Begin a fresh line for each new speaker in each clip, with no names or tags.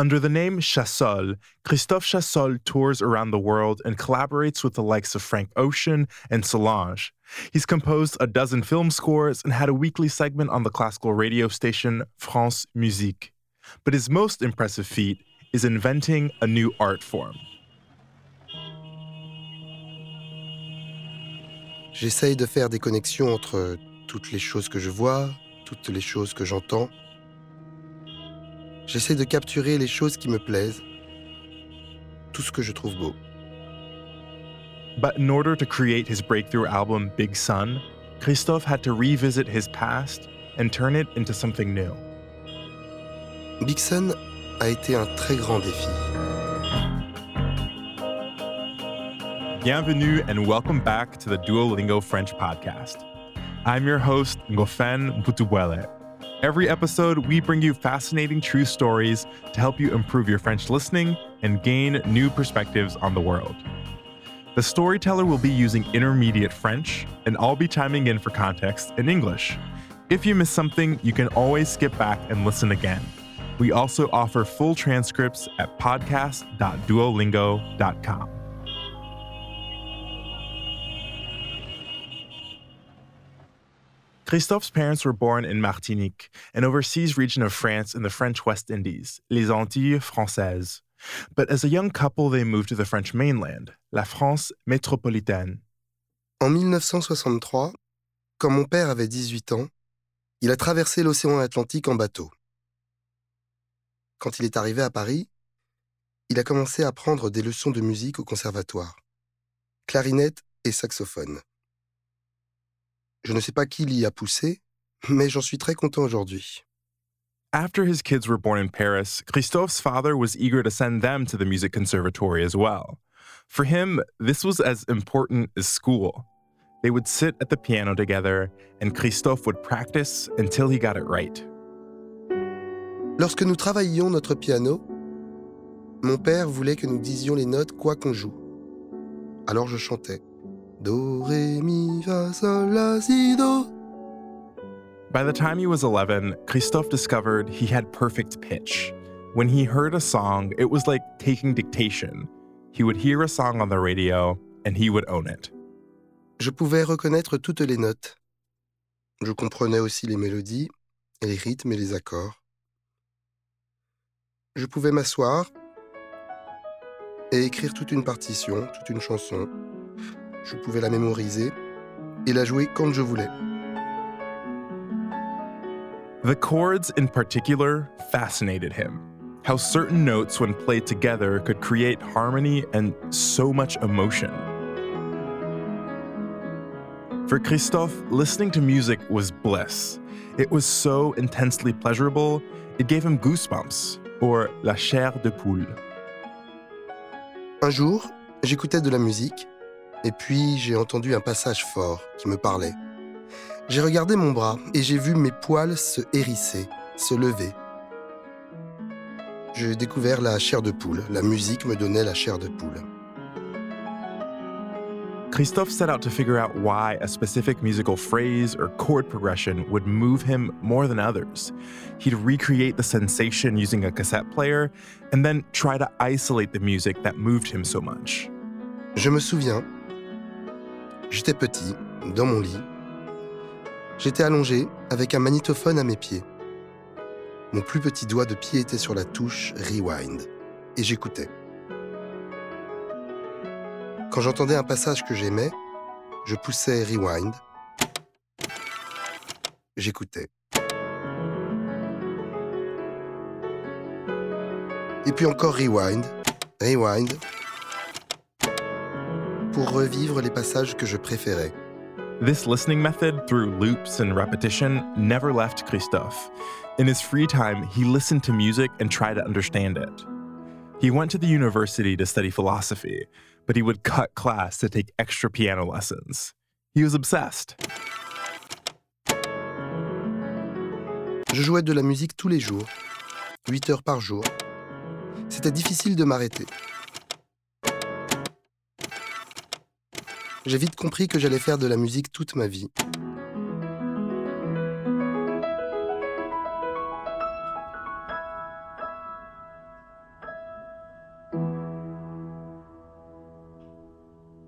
Under the name Chassol, Christophe Chassol tours around the world and collaborates with the likes of Frank Ocean and Solange. He's composed a dozen film scores and had a weekly segment on the classical radio station France Musique. But his most impressive feat is inventing a new art form.
J'essaye de faire des connexions entre toutes les choses que je vois, toutes les choses que j'entends, J'essaie de capturer les choses qui me plaisent, tout ce que je trouve beau.
But in order to create his breakthrough album Big Sun, Christophe had to revisit his past and turn it into something new.
Big Sun a été un très grand défi.
Bienvenue and welcome back to the Duolingo French podcast. I'm your host, Ngofen Butuwele. Every episode, we bring you fascinating true stories to help you improve your French listening and gain new perspectives on the world. The storyteller will be using intermediate French, and I'll be chiming in for context in English. If you miss something, you can always skip back and listen again. We also offer full transcripts at podcast.duolingo.com. Christophe's parents were born in Martinique, an overseas region of France in the French West Indies, les Antilles Françaises. But as a young couple, they moved to the French mainland, la France métropolitaine.
En 1963, quand mon père avait 18 ans, il a traversé l'océan Atlantique en bateau. Quand il est arrivé à Paris, il a commencé à prendre des leçons de musique au conservatoire, clarinette et saxophone. Je ne sais pas qui l'y a poussé, mais j'en suis très content aujourd'hui.
After his kids were born in Paris, Christophe's father was eager to send them to the music conservatory as well. For him, this was as important as school. They would sit at the piano together, and Christophe would practice until he got it right.
Lorsque nous travaillions notre piano, mon père voulait que nous disions les notes quoi qu'on joue. Alors je chantais. Do, ré, mi, fa, sol, la, si, do.
By the time he was 11, Christophe discovered he had perfect pitch. When he heard a song, it was like taking dictation. He would hear a song on the radio and he would own it.
Je pouvais reconnaître toutes les notes. Je comprenais aussi les mélodies, les rythmes et les accords. Je pouvais m'asseoir et écrire toute une partition, toute une chanson, je pouvais la mémoriser et la jouer quand je voulais.
The chords in particular fascinated him. How certain notes, when played together, could create harmony and so much emotion. For Christophe, listening to music was bliss. It was so intensely pleasurable, it gave him goosebumps, or la chair de poule.
Un jour, j'écoutais de la musique Et puis j'ai entendu un passage fort qui me parlait. J'ai regardé mon bras et j'ai vu mes poils se hérisser, se lever. J'ai découvert la chair de poule. La musique me donnait la chair de poule.
Christophe set out to figure out why a specific musical phrase or chord progression would move him more than others. He'd recreate the sensation using a cassette player and then try to isolate the music that moved him so much.
Je me souviens, J'étais petit, dans mon lit. J'étais allongé avec un magnétophone à mes pieds. Mon plus petit doigt de pied était sur la touche Rewind et j'écoutais. Quand j'entendais un passage que j'aimais, je poussais Rewind. J'écoutais. Et puis encore Rewind, Rewind, pour revivre les passages que je préférais.
This listening method through loops and repetition never left Christophe. In his free time, he listened to music and tried to understand it. He went to the university to study philosophy, but he would cut class to take extra piano lessons. He was obsessed.
Je jouais de la musique tous les jours, 8 heures par jour. C'était difficile de m'arrêter. j'ai vite compris que j'allais faire de la musique toute ma vie.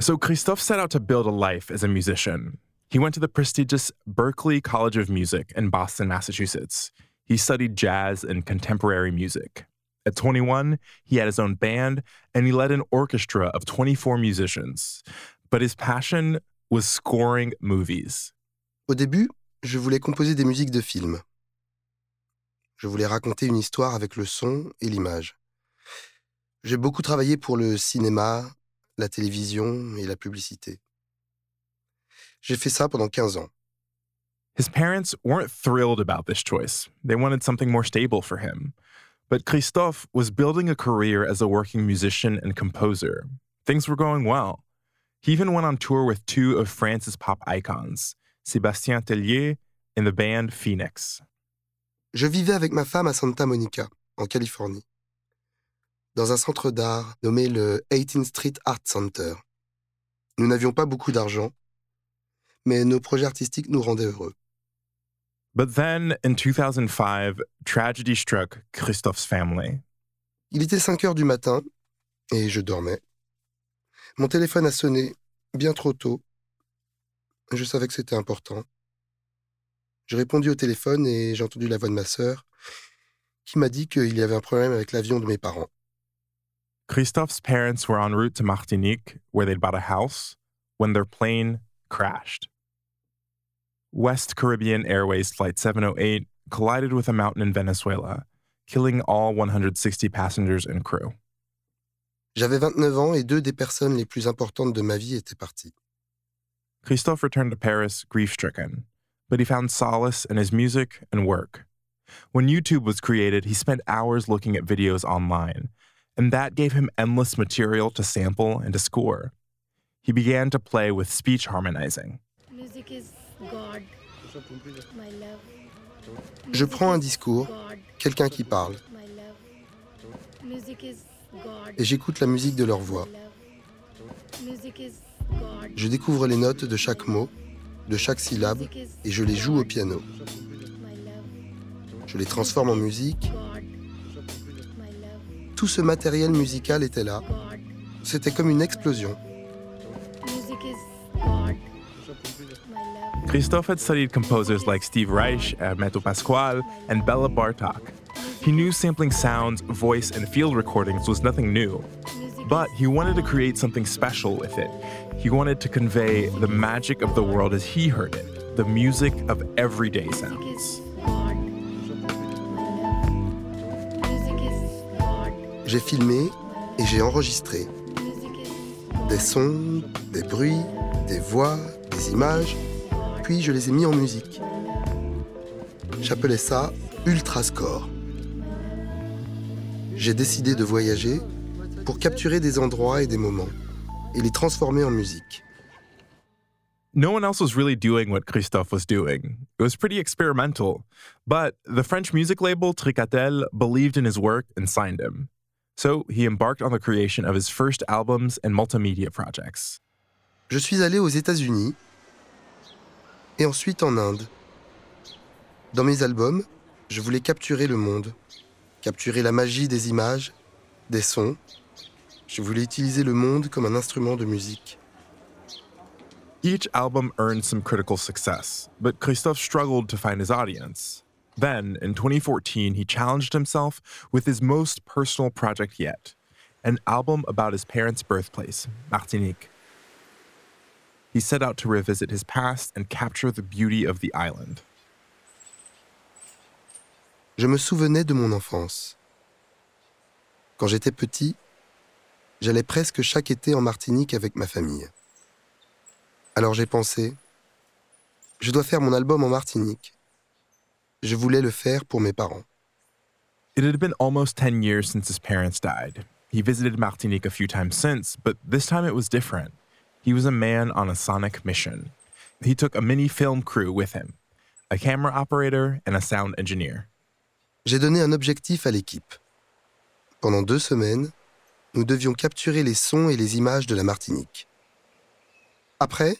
So Christophe set out to build a life as a musician. He went to the prestigious Berklee College of Music in Boston, Massachusetts. He studied jazz and contemporary music. At 21, he had his own band and he led an orchestra of 24 musicians. But his passion was scoring movies.
Au début, je voulais composer des musiques de films. Je voulais raconter une histoire avec le son et l'image. J'ai beaucoup travaillé pour le cinéma, la télévision et la publicité. J'ai fait ça pendant 15 ans.
His parents weren't thrilled about this choice. They wanted something more stable for him. But Christophe was building a career as a working musician and composer. Things were going well. He even went on tour with two of France's pop icons, Sébastien Tellier and the band Phoenix.
Je vivais avec ma femme à Santa Monica, en Californie, dans un centre d'art nommé le 18th Street Art Center. Nous n'avions pas beaucoup d'argent, mais nos projets artistiques nous rendaient heureux.
But then, in 2005, tragedy struck Christophe's family.
Il était 5 heures du matin et je dormais. Mon téléphone a sonné bien trop tôt. Je savais que c'était important. J'ai répondu au téléphone et j'ai entendu la voix de ma sœur qui m'a dit qu'il y avait un problème avec l'avion de mes parents.
Christophe's parents were en route to Martinique, where they'd bought a house, when their plane crashed. West Caribbean Airways Flight 708 collided with a mountain in Venezuela, killing all 160 passengers and crew.
J'avais 29 ans et deux des personnes les plus importantes de ma vie étaient parties.
Christophe returned to Paris grief stricken, but he found solace in his music and work. When YouTube was created, he spent hours looking at videos online, and that gave him endless material to sample and to score. He began to play with speech harmonizing.
Music is God, my love.
Je prends un discours, quelqu'un qui parle,
My love. Music is God,
et j'écoute la musique de leur voix. Je découvre les notes de chaque mot, de chaque syllabe, et je les joue au piano. Je les transforme en musique. Tout ce matériel musical était là. C'était comme une explosion.
Christophe had studied composers like Steve Reich, Hermeto Pascual, and Bella Bartok. He knew sampling sounds, voice, and field recordings was nothing new, but he wanted to create something special with it. He wanted to convey the magic of the world as he heard it, the music of everyday sounds.
is God, my love. Music is God,
J'ai filmé et j'ai enregistré des sons, des bruits, des voix, des images, puis je les ai mis en musique. J'appelais ça Ultrascore. J'ai décidé de voyager pour capturer des endroits et des moments et les transformer en musique.
No one else was really doing what Christophe was doing. It was pretty experimental, but the French music label Tricatel believed in his work and signed him. So he embarked on the creation of his first albums and multimedia projects.
Je suis allé aux États-Unis et ensuite en Inde. Dans mes albums, je voulais capturer le monde, capturer la magie des images, des sons. Je voulais utiliser le monde comme un instrument de musique.
Each album earned some critical success, but Christophe struggled to find his audience. Then, in 2014, he challenged himself with his most personal project yet an album about his parents' birthplace, Martinique. He set out to revisit his past and capture the beauty of the island.
Je me souvenais de mon enfance. Quand j'étais petit, j'allais presque chaque été en Martinique avec ma famille. Alors j'ai pensé, je dois faire mon album en Martinique. Je voulais le faire pour mes parents.
It had been almost 10 years since his parents died. He visited Martinique a few times since, but this time it was different. He was a man on a sonic mission. He took a mini film crew with him a camera operator and a sound engineer.
J'ai donné un objectif à l'équipe. Pendant deux semaines, nous devions capturer les sons et les images de la Martinique. Après,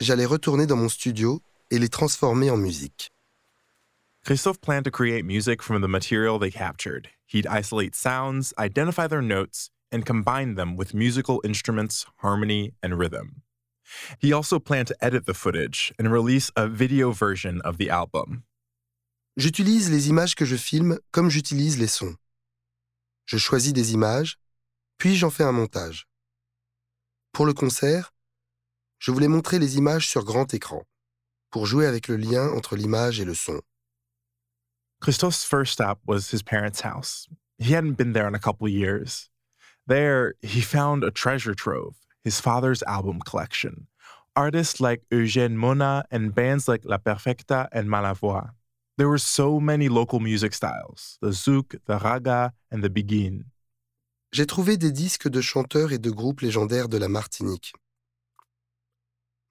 j'allais retourner dans mon studio et les transformer en musique.
Christophe planned to create music from the material they captured. He'd isolate sounds, identify their notes, and combine them with musical instruments, harmony, and rhythm. He also planned to edit the footage and release a video version of the album.
J'utilise les images que je filme comme j'utilise les sons. Je choisis des images, puis j'en fais un montage. Pour le concert, je voulais montrer les images sur grand écran, pour jouer avec le lien entre l'image et le son.
Christophe's first stop was his parents' house. He hadn't been there in a couple years. There, he found a treasure trove, his father's album collection, artists like Eugène Mona and bands like La Perfecta and Malavoie. There were so many local music styles the zouk, the raga, and the biguine.
J'ai trouvé des disques de chanteurs et de groupes légendaires de la Martinique.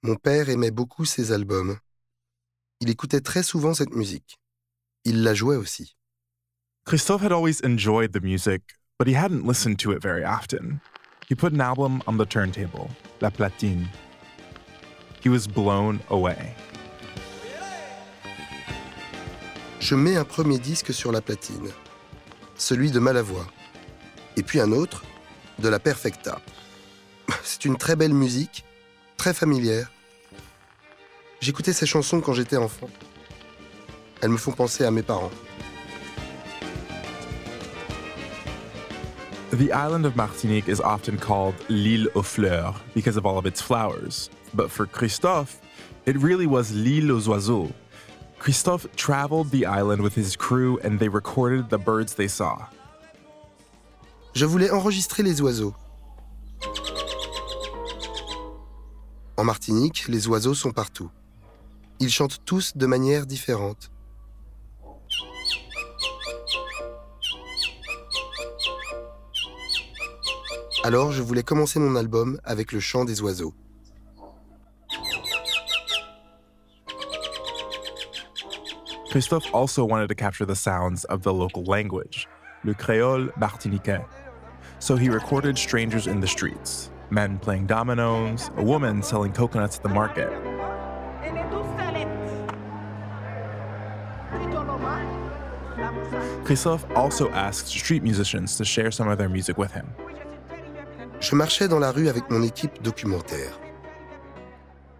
Mon père aimait beaucoup ces albums. Il écoutait très souvent cette musique. Il la jouait aussi.
Christophe had always enjoyed the music, but he hadn't listened to it very often. He put an album on the turntable, La Platine. He was blown away.
Je mets un premier disque sur la platine, celui de Malavoie, et puis un autre, de la Perfecta. C'est une très belle musique, très familière. J'écoutais ces chansons quand j'étais enfant. Elles me font penser à mes parents.
The island of Martinique is often called l'île aux fleurs because of all of its flowers. But for Christophe, it really was l'île aux oiseaux. Christophe traveled the island with his crew and they recorded the birds they saw.
Je voulais enregistrer les oiseaux. En Martinique, les oiseaux sont partout. Ils chantent tous de manière différente. Alors je voulais commencer mon album avec le chant des oiseaux.
Christophe also wanted to capture the sounds of the local language, le créole martiniquais. So he recorded strangers in the streets, men playing dominoes, a woman selling coconuts at the market. Christophe also asked street musicians to share some of their music with him.
Je marchais dans la rue avec mon équipe documentaire.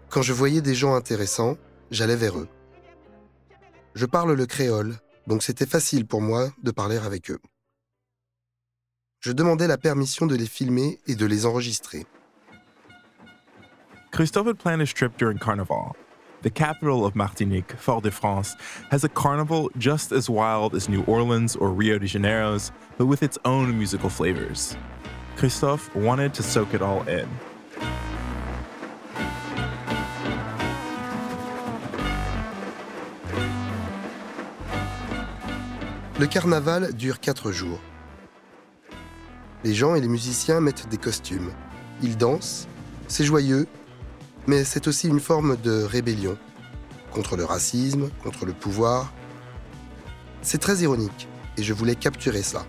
Quand je voyais des gens intéressants, j'allais vers eux. Je parle le créole, donc c'était facile pour moi de parler avec eux. Je demandais la permission de les filmer et de les enregistrer.
Christophe had planned his trip during Carnival. The capital of Martinique, Fort-de-France, has a carnival just as wild as New Orleans or Rio de Janeiro's, but with its own musical flavors. Christophe wanted to soak it all in.
Le carnaval dure quatre jours. Les gens et les musiciens mettent des costumes. Ils dansent, c'est joyeux, mais c'est aussi une forme de rébellion contre le racisme, contre le pouvoir. C'est très ironique et je voulais capturer ça.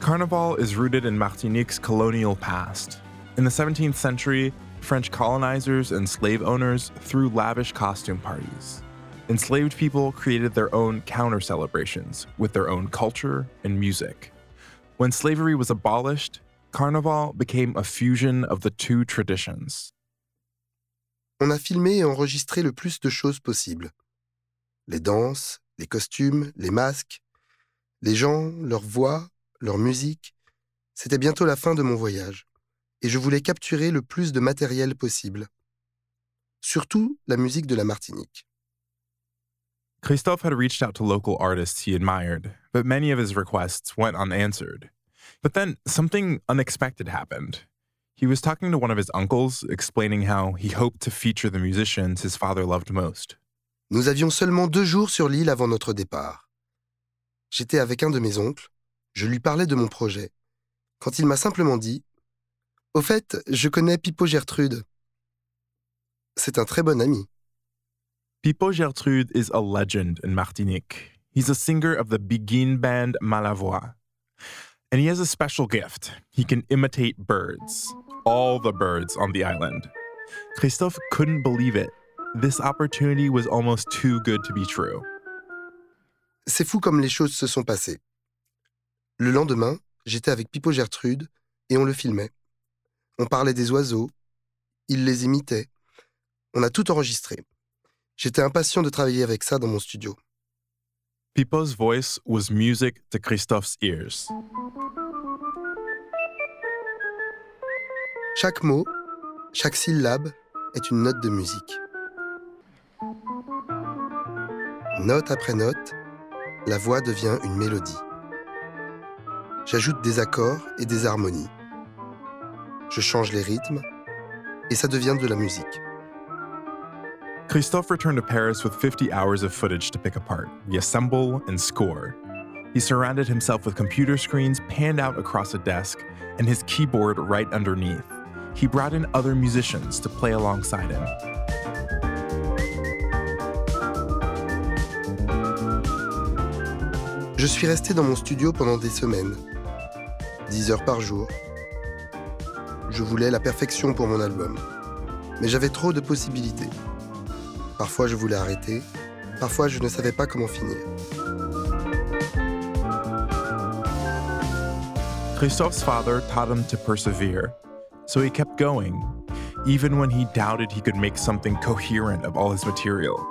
Carnival is rooted in Martinique's colonial past. In the 17th century, French colonizers and slave owners threw lavish costume parties. Enslaved people created their own counter celebrations with their own culture and music. When slavery was abolished, Carnival became a fusion of the two traditions.
On a filmé et enregistré le plus de choses possibles. Les danses, les costumes, les masques, les gens, leurs voix, leur musique. C'était bientôt la fin de mon voyage, et je voulais capturer le plus de matériel possible. Surtout la musique de la Martinique.
Christophe had reached out to local artists he admired, but many of his requests went unanswered. But then something unexpected happened. He was talking to one of his uncles, explaining how he hoped to feature the musicians his father loved most.
Nous avions seulement deux jours sur l'île avant notre départ. J'étais avec un de mes oncles, je lui parlais de mon projet, quand il m'a simplement dit Au fait, je connais Pipo Gertrude. C'est un très bon ami.
Pipo Gertrude is a legend in Martinique. He's a singer of the Begin band Malavoie. And he has a special gift. He can imitate birds, all the birds on the island. Christophe couldn't believe it. This opportunity was almost too good to be true.
C'est fou comme les choses se sont passées. Le lendemain, j'étais avec Pipo Gertrude et on le filmait. On parlait des oiseaux, il les imitait. On a tout enregistré. J'étais impatient de travailler avec ça dans mon studio.
Pipo's voice was music to Christophe's ears.
Chaque mot, chaque syllabe est une note de musique. Note après note, la voix devient une mélodie. J'ajoute des accords et des harmonies. Je change les rythmes et ça devient de la musique.
Christophe returned to Paris with 50 hours of footage to pick apart, reassemble, and score. He surrounded himself with computer screens panned out across a desk and his keyboard right underneath. He brought in other musicians to play alongside him.
Je suis resté dans mon studio pendant des semaines, 10 heures par jour. Je voulais la perfection pour mon album, mais j'avais trop de possibilités. Parfois je voulais arrêter, parfois je ne savais pas comment finir.
Christophe's father taught him to persevere, so he kept going, even when he doubted he could make something coherent of all his material.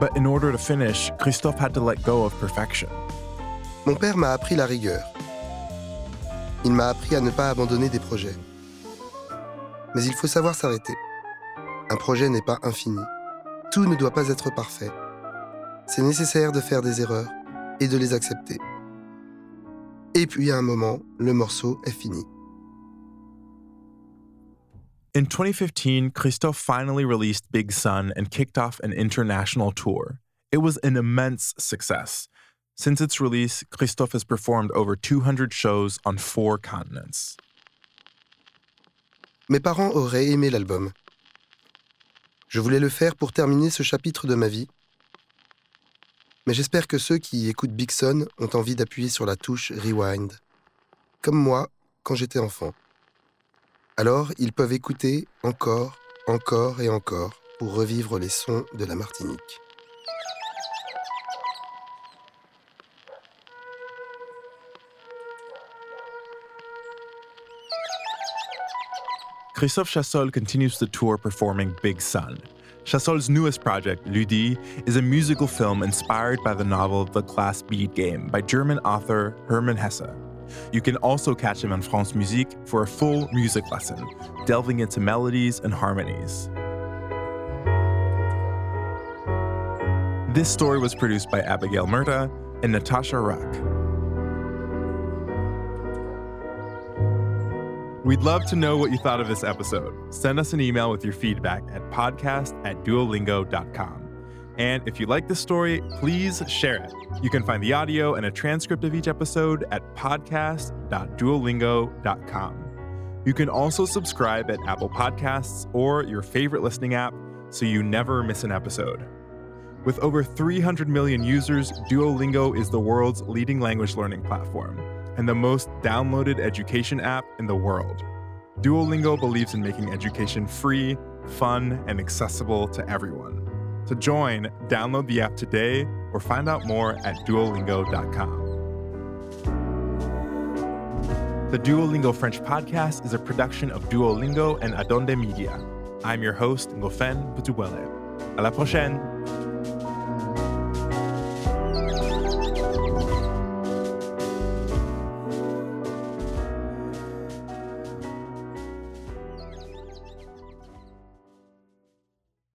But in order to finish, Christophe had to let go of perfection.
Mon père m'a appris la rigueur. Il m'a appris à ne pas abandonner des projets. Mais il faut savoir s'arrêter. Un projet n'est pas infini. Tout ne doit pas être parfait. C'est nécessaire de faire des erreurs et de les accepter. Et puis à un moment, le morceau est fini.
In 2015, Christophe finally released Big Sun and kicked off an international tour. It was an immense success. Since its release, Christophe has performed over 200 shows on four continents.
Mes parents auraient aimé l'album. Je voulais le faire pour terminer ce chapitre de ma vie. Mais j'espère que ceux qui écoutent Big Sun ont envie d'appuyer sur la touche Rewind. Comme moi, quand j'étais enfant. Alors, ils peuvent écouter encore, encore et encore pour revivre les sons de la Martinique.
Christophe Chassol continues the tour performing Big Sun. Chassol's newest project, Ludi, is a musical film inspired by the novel The Class Bead Game by German author Hermann Hesse. You can also catch him on France Musique for a full music lesson, delving into melodies and harmonies. This story was produced by Abigail Murta and Natasha Ruck. We'd love to know what you thought of this episode. Send us an email with your feedback at podcast at duolingo.com. And if you like this story, please share it. You can find the audio and a transcript of each episode at podcast.duolingo.com. You can also subscribe at Apple Podcasts or your favorite listening app so you never miss an episode. With over 300 million users, Duolingo is the world's leading language learning platform and the most downloaded education app in the world. Duolingo believes in making education free, fun, and accessible to everyone. To join, download the app today or find out more at duolingo.com. The Duolingo French podcast is a production of Duolingo and Adonde Media. I'm your host, Ngofen Butuwele. À la prochaine!